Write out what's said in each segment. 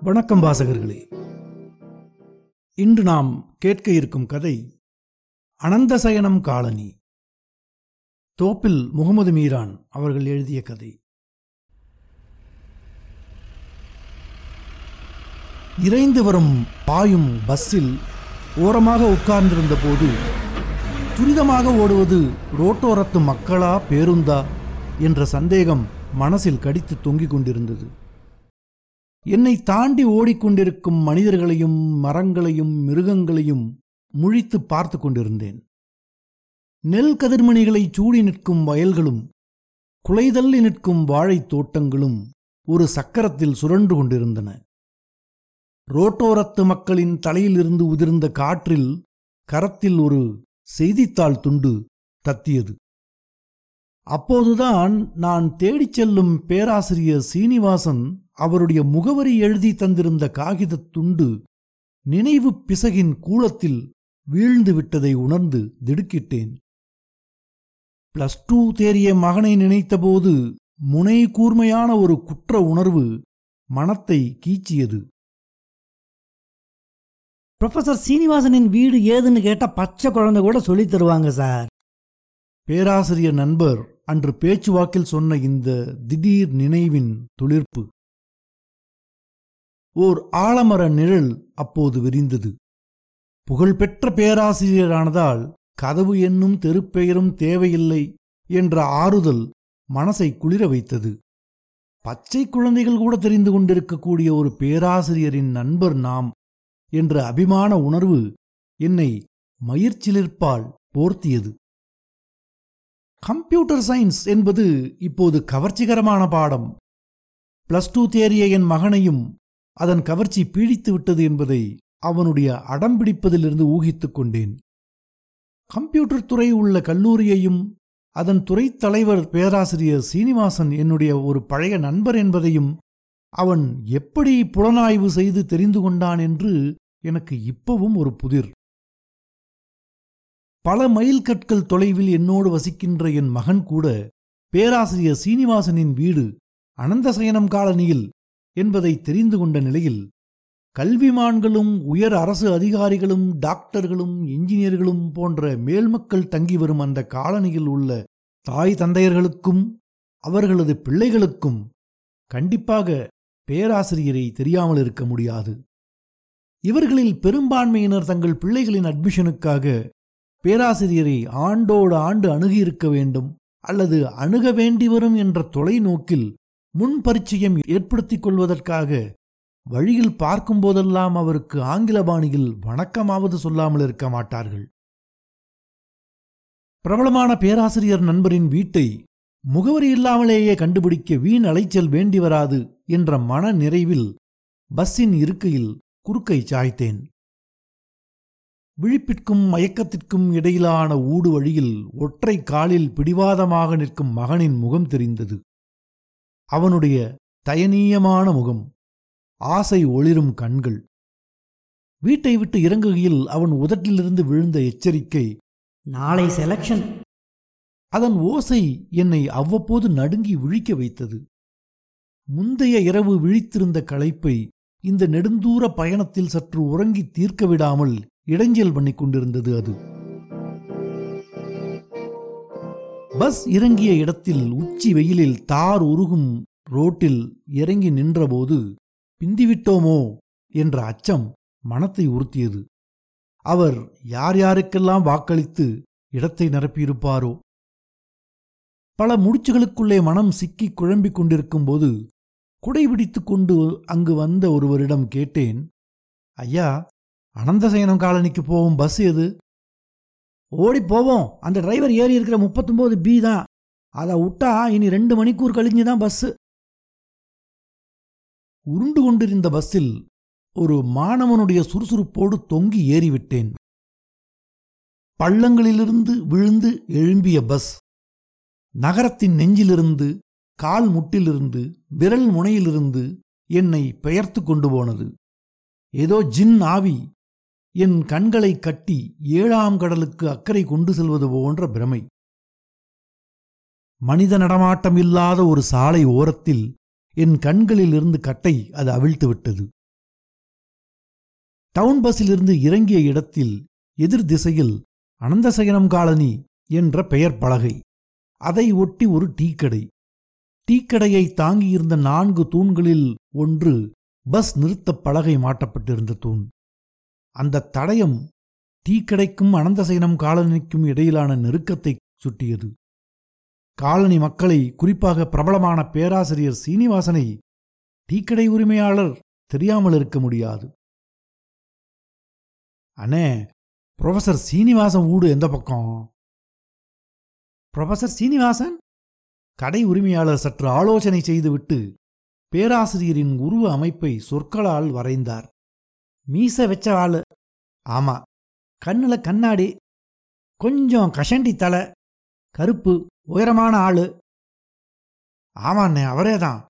வணக்கம் வாசகர்களே. இன்று நாம் கேட்க இருக்கும் கதை அனந்தசயனம் காலனி. தோப்பில் முகமது மீரான் அவர்கள் எழுதிய கதை. இறைந்து வரும் பாயும் பஸ்ஸில் ஓரமாக உட்கார்ந்திருந்த போது துரிதமாக ஓடுவது ரோட்டோரத்து மக்களா பேருந்தா என்ற சந்தேகம் மனசில் கடித்து தொங்கிக் கொண்டிருந்தது. என்னை தாண்டி ஓடிக்கொண்டிருக்கும் மனிதர்களையும் மரங்களையும் மிருகங்களையும் முழித்து பார்த்து கொண்டிருந்தேன். நெல் கதிர்மணிகளை சூடி நிற்கும் வயல்களும் குலைதள்ளி நிற்கும் வாழைத் தோட்டங்களும் ஒரு சக்கரத்தில் சுரண்டு கொண்டிருந்தன. ரோட்டோரத்து மக்களின் தலையிலிருந்து உதிர்ந்த காற்றில் கரத்தில் ஒரு செய்தித்தாள் துண்டு தத்தியது. அப்போதுதான் நான் தேடிச் செல்லும் பேராசிரியர் சீனிவாசன் அவருடைய முகவரி எழுதி தந்திருந்த காகிதத் துண்டு நினைவு பிசகின் கூளத்தில் வீழ்ந்து விட்டதை உணர்ந்து திடுக்கிட்டேன். பிளஸ் டூ தேறிய மகனை நினைத்தபோது முனை கூர்மையான ஒரு குற்ற உணர்வு மனத்தை கீச்சியது. ப்ரொஃபசர் சீனிவாசனின் வீடு ஏதுன்னு கேட்டா பச்சை குழந்தை கூட சொல்லி தருவாங்க சார். பேராசிரியர் நண்பர் அன்று பேச்சுவாக்கில் சொன்ன இந்த திடீர் நினைவின் துளிர்ப்பு. ஓர் ஆலமர நிழல் அப்போது விரிந்தது. புகழ்பெற்ற பேராசிரியரானதால் கதவு என்னும் தெருப்பெயரும் தேவையில்லை என்ற ஆறுதல் மனசை குளிர வைத்தது. பச்சை குழந்தைகள் கூட தெரிந்து கொண்டிருக்கக்கூடிய ஒரு பேராசிரியரின் நண்பர் நாம் என்ற அபிமான உணர்வு என்னை மயிர்ச்சிலிர்ப்பால் போர்த்தியது. கம்ப்யூட்டர் சயின்ஸ் என்பது இப்போது கவர்ச்சிகரமான பாடம். பிளஸ் டூ தேறிய என் மகனையும் அதன் கவர்ச்சி பீடித்து விட்டது என்பதை அவனுடைய அடம்பிடிப்பதிலிருந்து ஊகித்துக் கொண்டேன். கம்ப்யூட்டர் துறை உள்ள கல்லூரியையும் அதன் துறைத் தலைவர் பேராசிரியர் சீனிவாசன் என்னுடைய ஒரு பழைய நண்பர் என்பதையும் அவன் எப்படி புலனாய்வு செய்து தெரிந்து கொண்டான் என்று எனக்கு இப்பவும் ஒரு புதிர். பல மைல் கற்கள் தொலைவில் என்னோடு வசிக்கின்ற என் மகன் கூட பேராசிரியர் சீனிவாசனின் வீடு அனந்தசயனம் காலனியில் என்பதை தெரிந்து கொண்ட நிலையில் கல்விமான்களும் உயர் அரசு அதிகாரிகளும் டாக்டர்களும் இன்ஜினியர்களும் போன்ற மேல்மக்கள் தங்கி வரும் அந்த காலனியில் உள்ள தாய் தந்தையர்களுக்கும் அவர்களது பிள்ளைகளுக்கும் கண்டிப்பாக பேராசிரியரை தெரியாமல் இருக்க முடியாது. இவர்களில் பெரும்பான்மையினர் தங்கள் பிள்ளைகளின் அட்மிஷனுக்காக பேராசிரியரை ஆண்டோடு ஆண்டு அணுகியிருக்க வேண்டும் அல்லது அணுக வேண்டி வரும் என்ற தொலைநோக்கில் முன் பரிச்சயம் ஏற்படுத்திக் கொள்வதற்காக வழியில் பார்க்கும்போதெல்லாம் அவருக்கு ஆங்கில பாணியில் வணக்கமாவது சொல்லாமல் இருக்க மாட்டார்கள். பிரபலமான பேராசிரியர் நண்பரின் வீட்டை முகவரி இல்லாமலேயே கண்டுபிடிக்க வீண் அலைச்சல் வேண்டி வராது என்ற மன நிறைவில் பஸ்ஸின் இருக்கையில் குறுக்கை சாய்த்தேன். விழிப்பிற்கும் மயக்கத்திற்கும் இடையிலான ஊடு வழியில் ஒற்றை காலில் பிடிவாதமாக நிற்கும் மகனின் முகம் தெரிந்தது. அவனுடைய தயனீயமான முகம் ஆசை ஒளிரும் கண்கள். வீட்டை விட்டு இறங்குகையில் அவன் உதட்டிலிருந்து விழுந்த எச்சரிக்கை நாளை செலக்ஷன் அதன் ஓசை என்னை அவ்வப்போது நடுங்கி விழிக்க வைத்தது. முந்தைய இரவு விழித்திருந்த களைப்பை இந்த நெடுந்தூர பயணத்தில் சற்று உறங்கி தீர்க்க விடாமல் இடைஞ்சல் பண்ணி கொண்டிருந்தது அது. பஸ் இறங்கிய இடத்தில் உச்சி வெயிலில் தார் உருகும் ரோட்டில் இறங்கி நின்றபோது பிந்திவிட்டோமோ? என்ற அச்சம் மனத்தை உறுத்தியது. அவர் யார் யாருக்கெல்லாம் வாக்களித்து இடத்தை நிரப்பியிருப்பாரோ? பல முடிச்சுகளுக்குள்ளே மனம் சிக்கி குழம்பிக் கொண்டிருக்கும் போது குடைபிடித்து கொண்டு அங்கு வந்த ஒருவரிடம் கேட்டேன் ஐயா அனந்தசயனம் காலனிக்கு போகும் பஸ் எது? ஓடி போவோம். அந்த டிரைவர் ஏறி இருக்கிற முப்பத்தொம்போது பி தான். அதை விட்டா இனி ரெண்டு மணிக்கூர் கழிஞ்சு தான் பஸ்ஸு. உருண்டு கொண்டிருந்த பஸ்ஸில் ஒரு மாணவனுடைய சுறுசுறுப்போடு தொங்கி ஏறிவிட்டேன். பள்ளங்களிலிருந்து விழுந்து எழும்பிய பஸ் நகரத்தின் நெஞ்சிலிருந்து கால் முட்டிலிருந்து விரல் முனையிலிருந்து என்னை பெயர்த்து கொண்டு போனது. ஏதோ ஜின் ஆவி என் கண்களை கட்டி ஏழாம் கடலுக்கு அக்கறை கொண்டு செல்வது போன்ற பிரமை. மனித நடமாட்டம் இல்லாத ஒரு சாலை ஓரத்தில் என் கண்களில் இருந்து கட்டை அது அவிழ்த்து விட்டது. டவுன் பஸ்ஸிலிருந்து இறங்கிய இடத்தில் எதிர் திசையில் அனந்தசயனம் காலனி என்ற பெயர் பலகை. அதை ஒட்டி ஒரு டீக்கடை. டீக்கடையை தாங்கியிருந்த நான்கு தூண்களில் ஒன்று பஸ் நிறுத்தப் பலகை மாட்டப்பட்டிருந்த தூண். அந்த தடயம் டீக்கடைக்கும் அனந்தசயனம் காலனிக்கும் இடையிலான நெருக்கத்தை சுட்டியது. காலனி மக்களை குறிப்பாக பிரபலமான பேராசிரியர் சீனிவாசனை டீக்கடை உரிமையாளர் தெரியாமல் இருக்க முடியாது. அண்ணே புரொஃபசர் சீனிவாசன் வீடு எந்த பக்கம்? புரொஃபசர் சீனிவாசன்? கடை உரிமையாளர் சற்று ஆலோசனை செய்துவிட்டு பேராசிரியரின் உருவ அமைப்பை சொற்களால் வரைந்தார். மீச வெச்ச ஆளு. ஆமா கண்ணுல கண்ணாடி கொஞ்சம் கஷண்டி தலை கருப்பு உயரமான ஆளு. ஆமாண்ணே அவரேதான்.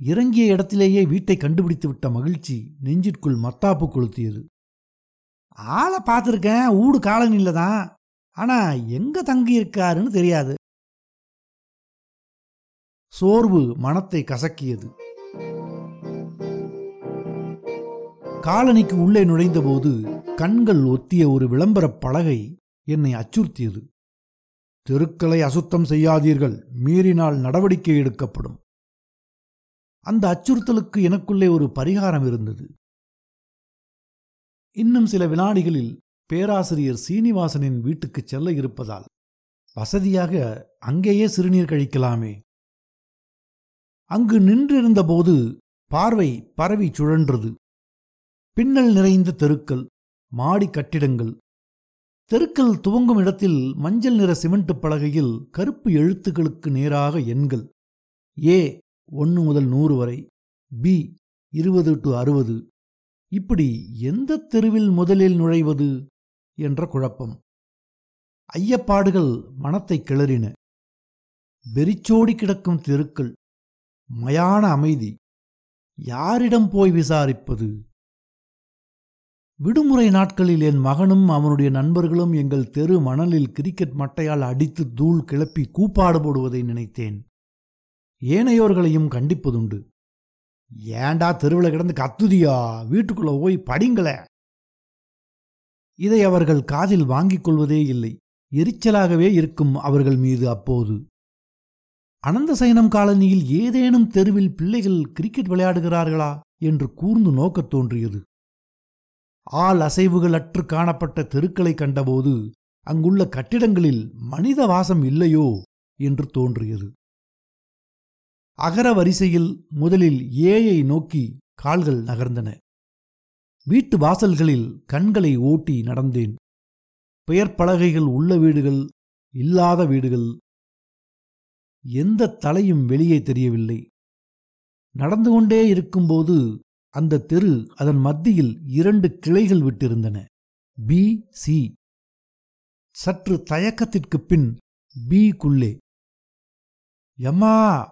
இறங்கிய இடத்திலேயே வீட்டை கண்டுபிடித்து விட்ட மகிழ்ச்சி நெஞ்சிற்குள் மத்தாப்பு கொளுத்தியது. ஆளை பார்த்துருக்கேன் ஊடு காலனில தான். ஆனா எங்க தங்கி இருக்காருன்னு தெரியாது. சோர்வு மனத்தை கசக்கியது. காலனிக்கு உள்ளே நுழைந்தபோது கண்கள் ஒத்திய ஒரு விளம்பரப் பலகை என்னை அச்சுறுத்தியது. தெருக்களை அசுத்தம் செய்யாதீர்கள் மீறினால் நடவடிக்கை எடுக்கப்படும். அந்த அச்சுறுத்தலுக்கு எனக்குள்ளே ஒரு பரிகாரம் இருந்தது. இன்னும் சில வினாடிகளில் பேராசிரியர் சீனிவாசனின் வீட்டுக்குச் செல்ல இருப்பதால் வசதியாக அங்கேயே சிறுநீர் கழிக்கலாமே அங்கு நின்றிருந்தபோது பார்வை பரவி சுழன்றது. பின்னல் நிறைந்த தெருக்கள் மாடி கட்டிடங்கள். தெருக்கள் துவங்கும் இடத்தில் மஞ்சள் நிற சிமெண்ட் பலகையில் கருப்பு எழுத்துக்களுக்கு நேராக எண்கள். ஏ ஒன்று முதல் நூறு வரை. பி இருபது டு அறுபது. இப்படி எந்த தெருவில் முதலில் நுழைவது என்ற குழப்பம். ஐயப்பாடுகள் மனத்தை கிளறின. வெறிச்சோடி கிடக்கும் தெருக்கள். மயான அமைதி. யாரிடம் போய் விசாரிப்பது? விடுமுறை நாட்களில் என் மகனும் அவனுடைய நண்பர்களும் எங்கள் தெரு மணலில் கிரிக்கெட் மட்டையால் அடித்து தூள் கிளப்பி கூப்பாடு போடுவதை நினைத்தேன். ஏனையோர்களையும் கண்டிப்பதுண்டு. ஏண்டா தெருவில் கிடந்து கத்துதியா? வீட்டுக்குள்ள போய் படிங்கள. இதை அவர்கள் காதில் வாங்கிக் கொள்வதே இல்லை. எரிச்சலாகவே இருக்கும் அவர்கள் மீது அப்போது. அனந்த சயனம் காலனியில் ஏதேனும் தெருவில் பிள்ளைகள் கிரிக்கெட் விளையாடுகிறார்களா என்று கூர்ந்து நோக்கத் தோன்றியது. ஆள் அசைவுகள் அற்று காணப்பட்ட தெருக்களை கண்டபோது அங்குள்ள கட்டிடங்களில் மனித வாசம் இல்லையோ? என்று தோன்றியது. அகர வரிசையில் முதலில் ஏயை நோக்கி கால்கள் நகர்ந்தன. வீட்டு வாசல்களில் கண்களை ஓட்டி நடந்தேன். பெயர் பலகைகள் உள்ள வீடுகள் இல்லாத வீடுகள் எந்த தலையும் வெளியே தெரியவில்லை. நடந்து கொண்டே இருக்கும்போது அந்த தெரு அதன் மத்தியில் இரண்டு கிளைகள் விட்டிருந்தன. பி சி சற்று தயக்கத்திற்குப் பின் பி குள்ளே எம்மா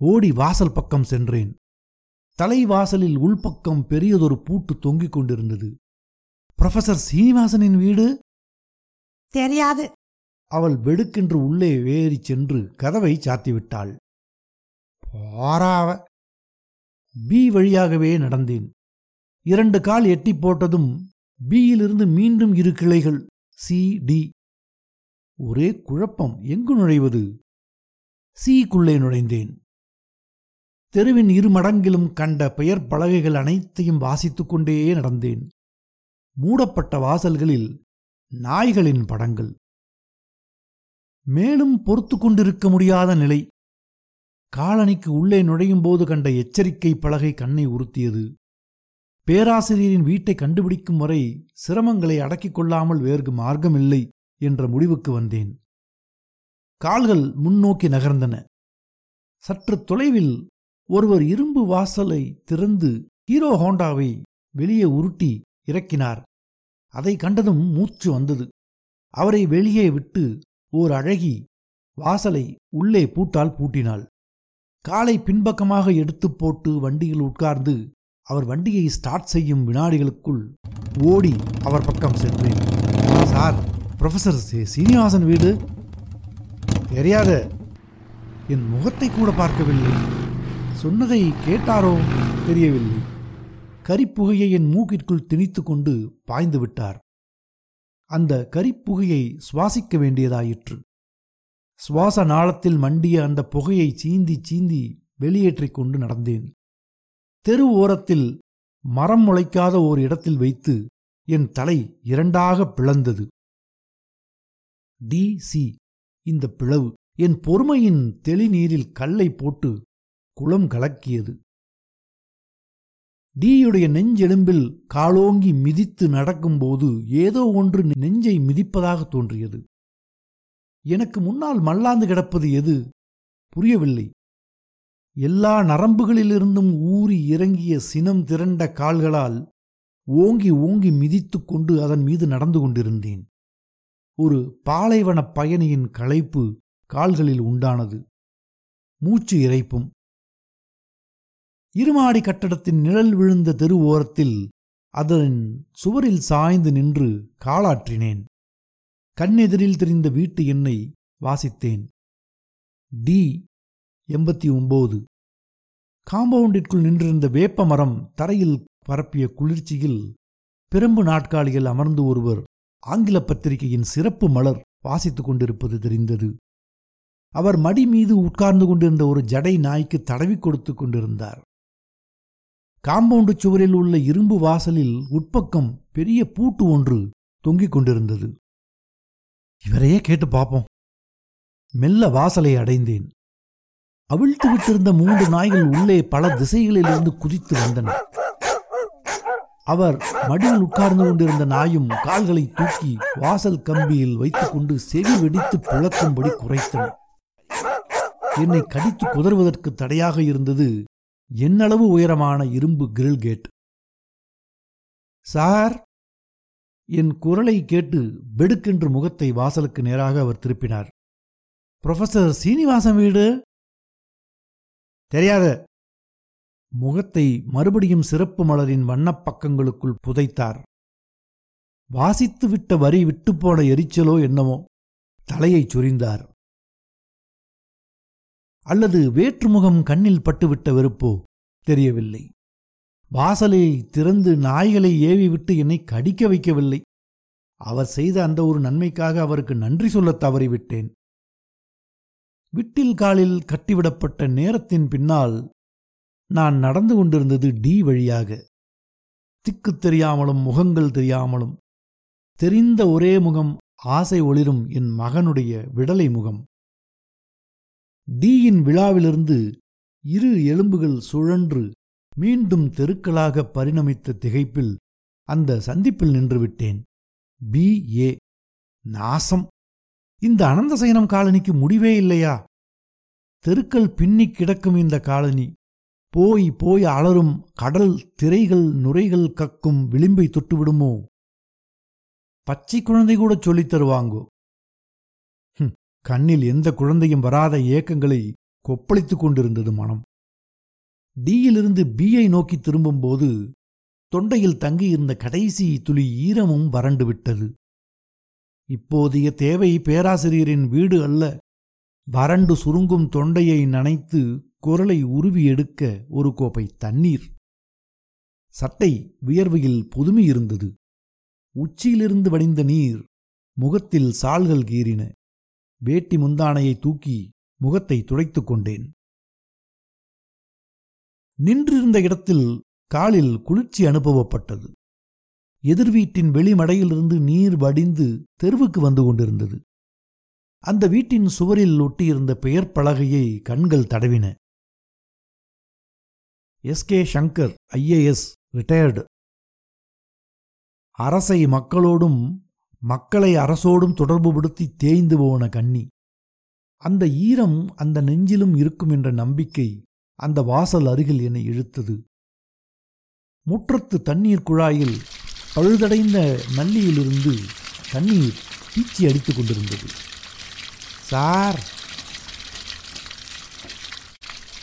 ஓடி வாசல் பக்கம் சென்றேன். தலைவாசலில் உள்பக்கம் பெரியதொரு பூட்டு தொங்கிக் கொண்டிருந்தது. புரொஃபசர் சீனிவாசனின் வீடு? தெரியாது. அவள் வெடுக்கென்று உள்ளே வேறி சென்று கதவை சாத்திவிட்டாள். போறாவ பி வழியாகவே நடந்தேன். இரண்டு கால் எட்டி போட்டதும் பியிலிருந்து மீண்டும் இரு கிளைகள் சி டி. ஒரே குழப்பம். எங்கு நுழைவது? சிக்குள்ளே நுழைந்தேன். தெருவின் இரு மடங்கிலும் கண்ட பெயர் பலகைகள் அனைத்தையும் வாசித்துக் கொண்டே நடந்தேன். மூடப்பட்ட வாசல்களில் நாய்களின் படங்கள். மேலும் பொறுத்து கொண்டிருக்க முடியாத நிலை. காலனிக்கு உள்ளே நுழையும் போது கண்ட எச்சரிக்கை பலகை கண்ணை உறுத்தியது. பேராசிரியரின் வீட்டை கண்டுபிடிக்கும் வரை சிரமங்களை அடக்கிக் கொள்ளாமல் வேறு மார்க்கமில்லை என்ற முடிவுக்கு வந்தேன். கால்கள் முன்னோக்கி நகர்ந்தன. சற்று தொலைவில் ஒருவர் இரும்பு வாசலை திறந்து ஹீரோ ஹோண்டாவை வெளியே உருட்டி இறக்கினார். அதை கண்டதும் மூச்சு வந்தது. அவரை வெளியே விட்டு ஓர் அழகி வாசலை உள்ளே பூட்டால் பூட்டினாள். காலை பின்பக்கமாக எடுத்துப் போட்டு வண்டியில் உட்கார்ந்து அவர் வண்டியை ஸ்டார்ட் செய்யும் வினாடிகளுக்குள் ஓடி அவர் பக்கம் சென்றேன். சார் ப்ரொஃபசர் சீனிவாசன் வீடு? தெரியாத. என் முகத்தை கூட பார்க்கவில்லை. சொன்னதை கேட்டாரோ தெரியவில்லை. கரிப்புகையை என் மூக்கிற்குள் திணித்து கொண்டு பாய்ந்து விட்டார். அந்த கரிப்புகையை சுவாசிக்க வேண்டியதாயிற்று. சுவாச நாளத்தில் மண்டிய அந்த புகையை சீந்தி சீந்தி வெளியேற்றிக் கொண்டு நடந்தேன். தெரு ஓரத்தில் மரம் முளைக்காத ஓர் இடத்தில் வைத்து என் தலை இரண்டாக பிளந்தது. டி. சி. இந்த பிளவு என் பொறுமையின் தெளிநீரில் கல்லை போட்டு குளம் கலக்கியது. டீயுடைய நெஞ்செலும்பில் காலோங்கி மிதித்து நடக்கும்போது ஏதோ ஒன்று நெஞ்சை மிதிப்பதாக தோன்றியது. எனக்கு முன்னால் மல்லாந்து கிடப்பது எது? புரியவில்லை. எல்லா நரம்புகளிலிருந்தும் ஊறி இறங்கிய சினம் திரண்ட கால்களால் ஓங்கி ஓங்கி மிதித்து கொண்டு அதன் மீது நடந்து கொண்டிருந்தேன். ஒரு பாலைவனப் பயணியின் களைப்பு கால்களில் உண்டானது. மூச்சு இறைப்பும் இருமாடி கட்டடத்தின் நிழல் விழுந்த தெரு ஓரத்தில் அதன் சுவரில் சாய்ந்து நின்று காலாற்றினேன். கண்ணெதிரில் தெரிந்த வீட்டு எண்ணை வாசித்தேன். டி எண்பத்தி ஒன்பது காம்பவுண்டிற்குள் நின்றிருந்த வேப்ப மரம் தரையில் பரப்பிய குளிர்ச்சியில் பிரம்பு நாட்காலியில் அமர்ந்து ஒருவர் ஆங்கில பத்திரிகையின் சிறப்பு மலர் வாசித்துக் கொண்டிருப்பது தெரிந்தது. அவர் மடி மீது உட்கார்ந்து கொண்டிருந்த ஒரு ஜடை நாய்க்கு தடவி கொடுத்துக் கொண்டிருந்தார். காம்பவுண்டு சுவரில் உள்ள இரும்பு வாசலில் உட்பக்கம் பெரிய பூட்டு ஒன்று தொங்கிக் கொண்டிருந்தது. இவரையே கேட்டு பார்ப்போம். மெல்ல வாசலை அடைந்தேன். அவிழ்த்து விட்டிருந்த மூன்று நாய்கள் உள்ளே பல திசைகளிலிருந்து குதித்து வந்தன. அவர் மடியில் உட்கார்ந்து கொண்டிருந்த நாயும் கால்களை தூக்கி வாசல் கம்பியில் வைத்துக்கொண்டு செவி வெடித்து புழக்கும்படி குறைத்தன என்னை கடித்து குதறுவதற்கு தடையாக இருந்தது என்னளவு உயரமான இரும்பு கிரில் கேட் சார் என் குரலை கேட்டு வெடுக்கென்று முகத்தை வாசலுக்கு நேராக அவர் திருப்பினார். புரொஃபசர் சீனிவாசன் வீடு? தெரியாத. முகத்தை மறுபடியும் சிறப்பு மலரின் வண்ணப் பக்கங்களுக்குள் புதைத்தார். வாசித்து விட்ட வரி விட்டுப்போன எரிச்சலோ என்னவோ தலையைச் சொரிந்தார். அல்லது வேற்றுமுகம் கண்ணில் பட்டுவிட்ட வெறுப்போ? தெரியவில்லை. வாசலை திறந்து நாய்களை ஏவிவிட்டு என்னை கடிக்க வைக்கவில்லை. அவர் செய்த அந்த ஒரு நன்மைக்காக அவருக்கு நன்றி சொல்லத் தவறிவிட்டேன். விட்டில் காலில் கட்டிவிடப்பட்ட நேரத்தின் பின்னால் நான் நடந்து கொண்டிருந்தது டி வழியாக. திக்கு தெரியாமலும் முகங்கள் தெரியாமலும் தெரிந்த ஒரே முகம் ஆசை ஒளிரும் என் மகனுடைய விடலை முகம். டீயின் விழாவிலிருந்து இரு எலும்புகள் சுழன்று மீண்டும் தெருக்களாக பரிணமித்த திகைப்பில் அந்த சந்திப்பில் நின்றுவிட்டேன். பி. ஏ. நாசம். இந்த அனந்தசயனம் காலனிக்கு முடிவே இல்லையா? தெருக்கள் பின்னிக் கிடக்கும் இந்த காலனி. போய் போய் அலரும் கடல் திரைகள் நுரைகள் கக்கும் விளிம்பை தொட்டுவிடுமோ? பச்சை குழந்தை கூட சொல்லித் தருவாங்கோ? கண்ணில் எந்த குழந்தையும் வராத ஏக்கங்களை கொப்பளித்துக் கொண்டிருந்தது மனம். டியிலிருந்து பியை நோக்கி திரும்பும்போது தொண்டையில் தங்கியிருந்த கடைசி துளி ஈரமும் வறண்டு விட்டது. இப்போதைய தேவை பேராசிரியரின் வீடு அல்ல வறண்டு சுருங்கும் தொண்டையை நனைத்து குரலை உருவி எடுக்க ஒரு கோப்பை தண்ணீர். சட்டை வியர்வையில் பொதுமை இருந்தது. உச்சியிலிருந்து வடிந்த நீர் முகத்தில் சால்கள் கீறின. வேட்டி முந்தானையை தூக்கி முகத்தை துடைத்துக் கொண்டேன். நின்றிருந்த இடத்தில் காலில் குளிர்ச்சி அனுபவப்பட்டது. எதிர்வீட்டின் வெளிமடையிலிருந்து நீர் வடிந்து தெருவுக்கு வந்து கொண்டிருந்தது. அந்த வீட்டின் சுவரில் ஒட்டியிருந்த பெயர் பலகையை கண்கள் தடவின. S. K. Sankar IAS retired அரசை மக்களோடும் மக்களை அரசோடும் தொடர்புபடுத்தி தேய்ந்து போன கன்னி. அந்த ஈரம் அந்த நெஞ்சிலும் இருக்கும் என்ற நம்பிக்கை அந்த வாசல் அருகில் என்னை இழுத்தது. முற்றத்து தண்ணீர் குழாயில் பழுதடைந்த நல்லியிலிருந்து தண்ணீர் பீச்சி அடித்துக் கொண்டிருந்தது. சார்!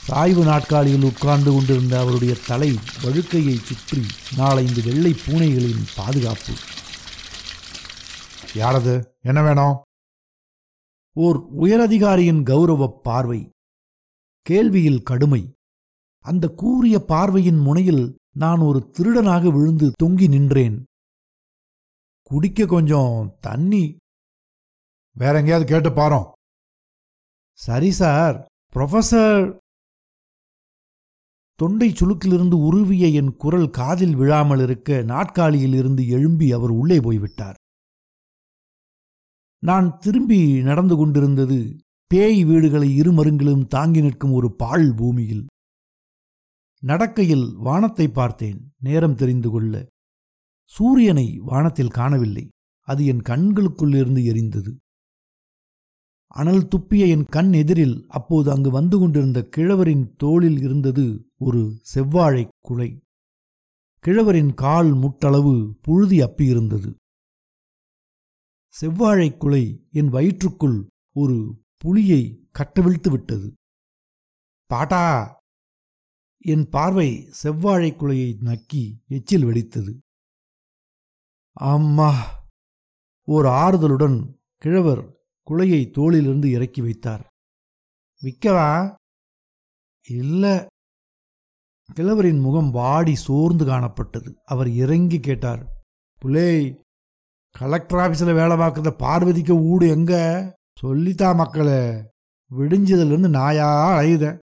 சாய்வு நாட்காலியில் உட்கார்ந்து கொண்டிருந்த அவருடைய தலை வழுக்கையை சுற்றி நாலைந்து வெள்ளை பூனைகளின் பாதுகாப்பு. யாரது? என்ன வேணும்? ஓர் உயரதிகாரியின் கௌரவ பார்வை. கேள்வியில் கடுமை. அந்த கூரிய பார்வையின் முனையில் நான் ஒரு திருடனாக விழுந்து தொங்கி நின்றேன். குடிக்க கொஞ்சம் தண்ணி. வேற எங்கேயாவது கேட்டு பாரோம். சரி சார் ப்ரொஃபசர் தொண்டை சுளுக்கிலிருந்து உருவிய என் குரல் காதில் விழாமல் இருக்க நாட்காலியில் இருந்து எழும்பி அவர் உள்ளே போய்விட்டார். நான் திரும்பி நடந்து கொண்டிருந்தது பேய் வீடுகளை இருமருங்கிலும் தாங்கி நிற்கும் ஒரு பாழ் பூமியில். நடக்கையில் வானத்தை பார்த்தேன் நேரம் தெரிந்து கொள்ள. சூரியனை வானத்தில் காணவில்லை அது என் கண்களுக்குள்ளிருந்து எரிந்தது. அனல் துப்பிய என் கண் எதிரில் அப்போது அங்கு வந்து கொண்டிருந்த கிழவரின் தோளில் இருந்தது ஒரு செவ்வாழை குலை. கிழவரின் கால் முட்டளவு புழுதி அப்பியிருந்தது. செவ்வாழை குலை என் வயிற்றுக்குள் ஒரு புலியை கட்டவிழ்த்து விட்டது பாட்டா! என் பார்வை செவ்வாழை குலையை நக்கி எச்சில் வெடித்தது. அம்மா! ஓர் ஆறுதலுடன் கிழவர் குலையை தோளிலிருந்து இறக்கி வைத்தார். விற்கவா இல்ல. கிழவரின் முகம் வாடி சோர்ந்து காணப்பட்டது. அவர் இறங்கி கேட்டார். புலே கலெக்டர் ஆஃபீஸில் வேலை பார்க்குற பார்வதிக்கு ஊடு எங்கே? சொல்லித்தா மக்களே விடிஞ்சதுலேருந்து நாயா அழையுதேன்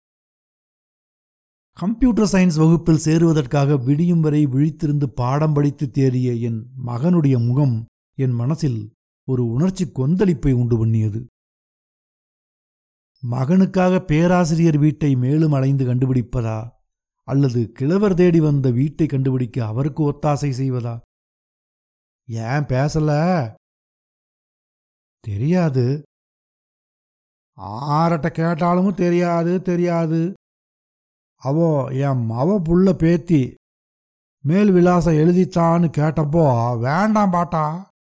கம்ப்யூட்டர் சயின்ஸ் வகுப்பில் சேருவதற்காக விடியும் வரை விழித்திருந்து பாடம் படித்து தேறிய என் மகனுடைய முகம் என் மனசில் ஒரு உணர்ச்சி கொந்தளிப்பை உண்டு பண்ணியது. மகனுக்காக பேராசிரியர் வீட்டை மேலும் அலைந்து கண்டுபிடிப்பதா? அல்லது கிழவர் தேடி வந்த வீட்டை கண்டுபிடிக்க அவருக்கு ஒத்தாசை செய்வதா? ஏன் பேசல? தெரியாது. ஆரட்ட கேட்டாலும் தெரியாது தெரியாது. அவோ என் மவ புள்ள பேத்தி மேல் விலாசம் எழுதித்தான்னு கேட்டப்போ வேண்டாம் பாட்டா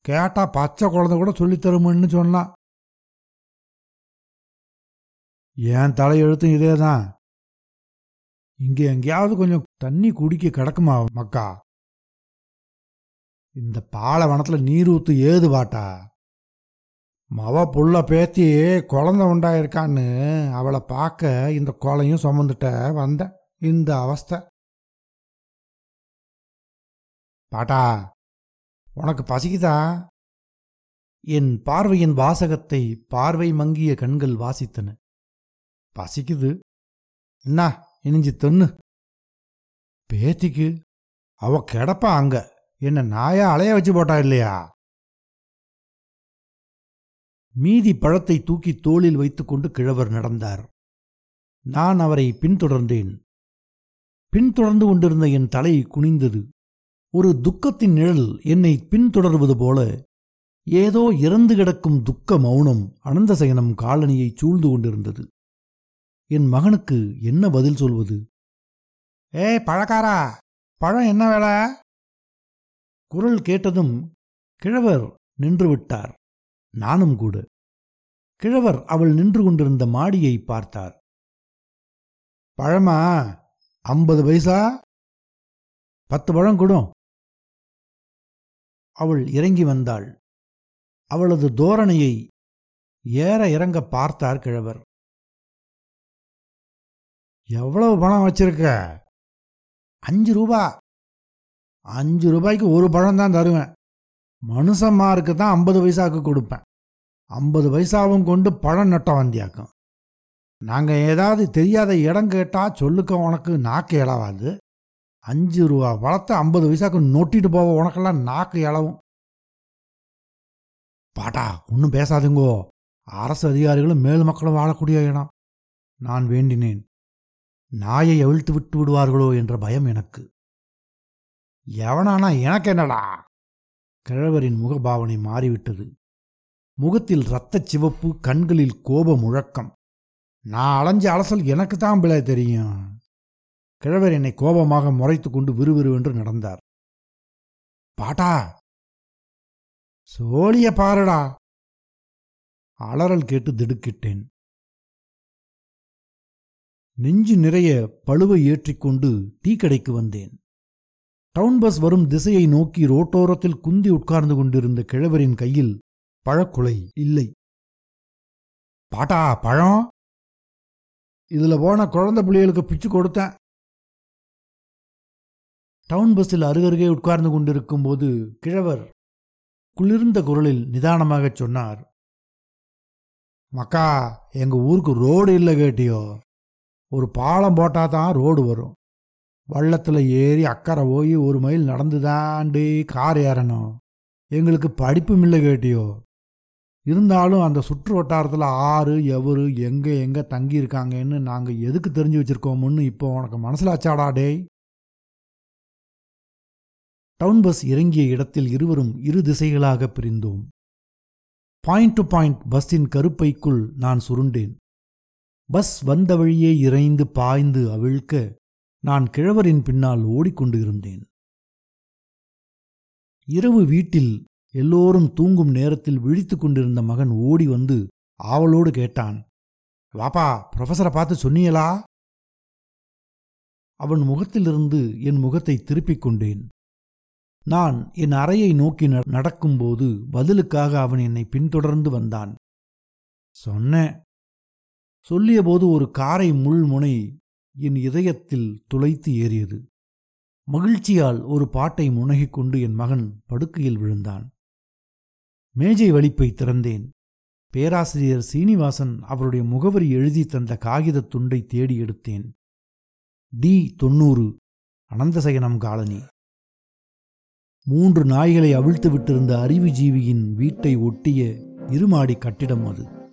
கேட்டா பச்சை குழந்தை கூட சொல்லித்தருமுன்னு சொன்னான் என் தலையெழுத்தும் இதே தான் இங்கே எங்கேயாவது கொஞ்சம் தண்ணி குடிக்க கிடக்குமா மக்கா? இந்த பாலைவனத்தில் நீர் ஊத்து ஏது பாட்டா? மவ புள்ள பேத்தி குழந்தை உண்டாயிருக்கான்னு அவளை பார்க்க இந்த குலையும் சுமந்துட்ட வந்த இந்த அவஸ்தை. பாட்டா உனக்கு பசிக்குதா? என் பார்வையின் வாசகத்தை பார்வை மங்கிய கண்கள் வாசித்தன. பசிக்குது. என்ன இனிஞ்சு தொன்னு. பேத்திக்கு அவ கிடப்பா அங்கே. என்ன நாயா அலைய வச்சு போட்டா இல்லையா? மீதி பழத்தை தூக்கி தோளில் வைத்துக்கொண்டு கிழவர் நடந்தார். நான் அவரை பின்தொடர்ந்தேன். பின்தொடர்ந்து கொண்டிருந்த என் தலை குனிந்தது. ஒரு துக்கத்தின் நிழல் என்னை பின்தொடர்வது போல ஏதோ இறந்து கிடக்கும் துக்க மௌனம் அனந்தசயனம் காலனியை சூழ்ந்து கொண்டிருந்தது. என் மகனுக்கு என்ன பதில் சொல்வது? ஏ பழக்காரா? பழம் என்ன வேலை? குரல் கேட்டதும் கிழவர் நின்று விட்டார். நானும் கூட. கிழவர் அவள் நின்று கொண்டிருந்த மாடியை பார்த்தார். பழமா? ஐம்பது பைசா? பத்து பழம் கொடும் அவள் இறங்கி வந்தாள். அவளது தோரணையை ஏற இறங்க பார்த்தார் கிழவர். எவ்வளவு பணம் வச்சிருக்க? அஞ்சு ரூபா. அஞ்சு ரூபாய்க்கு ஒரு பழம் தான் தருவேன். மனுஷம்மாருக்கு தான் ஐம்பது பைசாவுக்கு கொடுப்பேன். ஐம்பது பைசாவும் கொண்டு பழம் நட்டம் வந்தியாக்கும். நாங்கள் ஏதாவது தெரியாத இடம் கேட்டால் சொல்லுக்க உனக்கு நாக்கு இளவாது. அஞ்சு ரூபா பழத்தை ஐம்பது பைசாவுக்கு நொட்டிட்டு போவோம் உனக்கெல்லாம் நாக்கு இளவும். பாட்டா ஒன்றும் பேசாதுங்கோ. அரசு அதிகாரிகளும் மேல் மக்களும் வாழக்கூடிய இடம். நான் வேண்டினேன். நாயை அவிழ்த்து விட்டு விடுவார்களோ என்ற பயம் எனக்கு. எவனானா எனக்கு என்னடா கிழவரின் முகபாவனை மாறிவிட்டது. முகத்தில் இரத்தச் சிவப்பு கண்களில் கோப முழக்கம். நான் அலைஞ்ச அலசல் எனக்கு தான் பிள்ளை தெரியும். கிழவர் என்னை கோபமாக முறைத்து கொண்டு விறுவிறுவென்று நடந்தார். பாட்டா! சோழிய பாருடா! அலறல் கேட்டு திடுக்கிட்டேன். நெஞ்சு நிறைய பழுவை ஏற்றிக்கொண்டு டீ கடைக்கு வந்தேன். டவுன் பஸ் வரும் திசையை நோக்கி ரோட்டோரத்தில் குந்தி உட்கார்ந்து கொண்டிருந்த கிழவரின் கையில் பழக்குலை இல்லை. பாட்டா பழம்? இதுல போன குழந்தை பிள்ளைகளுக்கு பிச்சு கொடுத்தேன். டவுன் பஸ்ஸில் அருகருகே உட்கார்ந்து கொண்டிருக்கும் போது கிழவர் குளிர்ந்த குரலில் நிதானமாகச் சொன்னார் மக்கா எங்க ஊருக்கு ரோடு இல்லை கேட்டியோ? ஒரு பாலம் போட்டால் தான் ரோடு வரும். வள்ளத்தில் ஏறி அக்கறை போய் ஒரு மைல் நடந்து தாண்டி கார் ஏறணும். எங்களுக்கு படிப்பும் இல்லை கேட்டியோ? இருந்தாலும் அந்த சுற்று வட்டாரத்தில் ஆறு எவரு எங்கே எங்கே தங்கியிருக்காங்கன்னு நாங்கள் எதுக்கு தெரிஞ்சு வச்சுருக்கோமுன்னு இப்போ உனக்கு மனசிலாச்சாடா டேய்? டவுன் பஸ் இறங்கிய இடத்தில் இருவரும் இரு திசைகளாக பிரிந்தோம். பாயிண்ட் டு பாயிண்ட் பஸ்ஸின் கருப்பைக்குள் நான் சுருண்டேன். பஸ் வந்த வழியே இறைந்து பாய்ந்து அவிழ்க்க நான் கிழவரின் பின்னால் ஓடிக்கொண்டு இருந்தேன் இரவு வீட்டில் எல்லோரும் தூங்கும் நேரத்தில் விழித்து கொண்டிருந்த மகன் ஓடி வந்து ஆவலோடு கேட்டான் வாப்பா ப்ரொஃபஸரை பார்த்து சொன்னியலா அவன் முகத்திலிருந்து என் முகத்தை திருப்பிக் கொண்டேன். நான் என் அறையை நோக்கி ந- நடக்கும்போது பதிலுக்காக அவன் என்னை பின்தொடர்ந்து வந்தான். சொன்னேன். சொல்லியபோது ஒரு காரை முள்முனை என் இதயத்தில் துளைத்து ஏறியது. மகிழ்ச்சியால் ஒரு பாட்டை முனகிக் கொண்டு என் மகன் படுக்கையில் விழுந்தான். மேஜை வலிப்பை திறந்தேன். பேராசிரியர் சீனிவாசன் அவருடைய முகவரி எழுதி தந்த காகிதத் துண்டை தேடி எடுத்தேன். டி தொன்னூறு அனந்தசயனம் காலனி. மூன்று நாய்களை அவிழ்த்து விட்டிருந்த அறிவுஜீவியின் வீட்டை ஒட்டிய இருமாடி கட்டிடம் அது.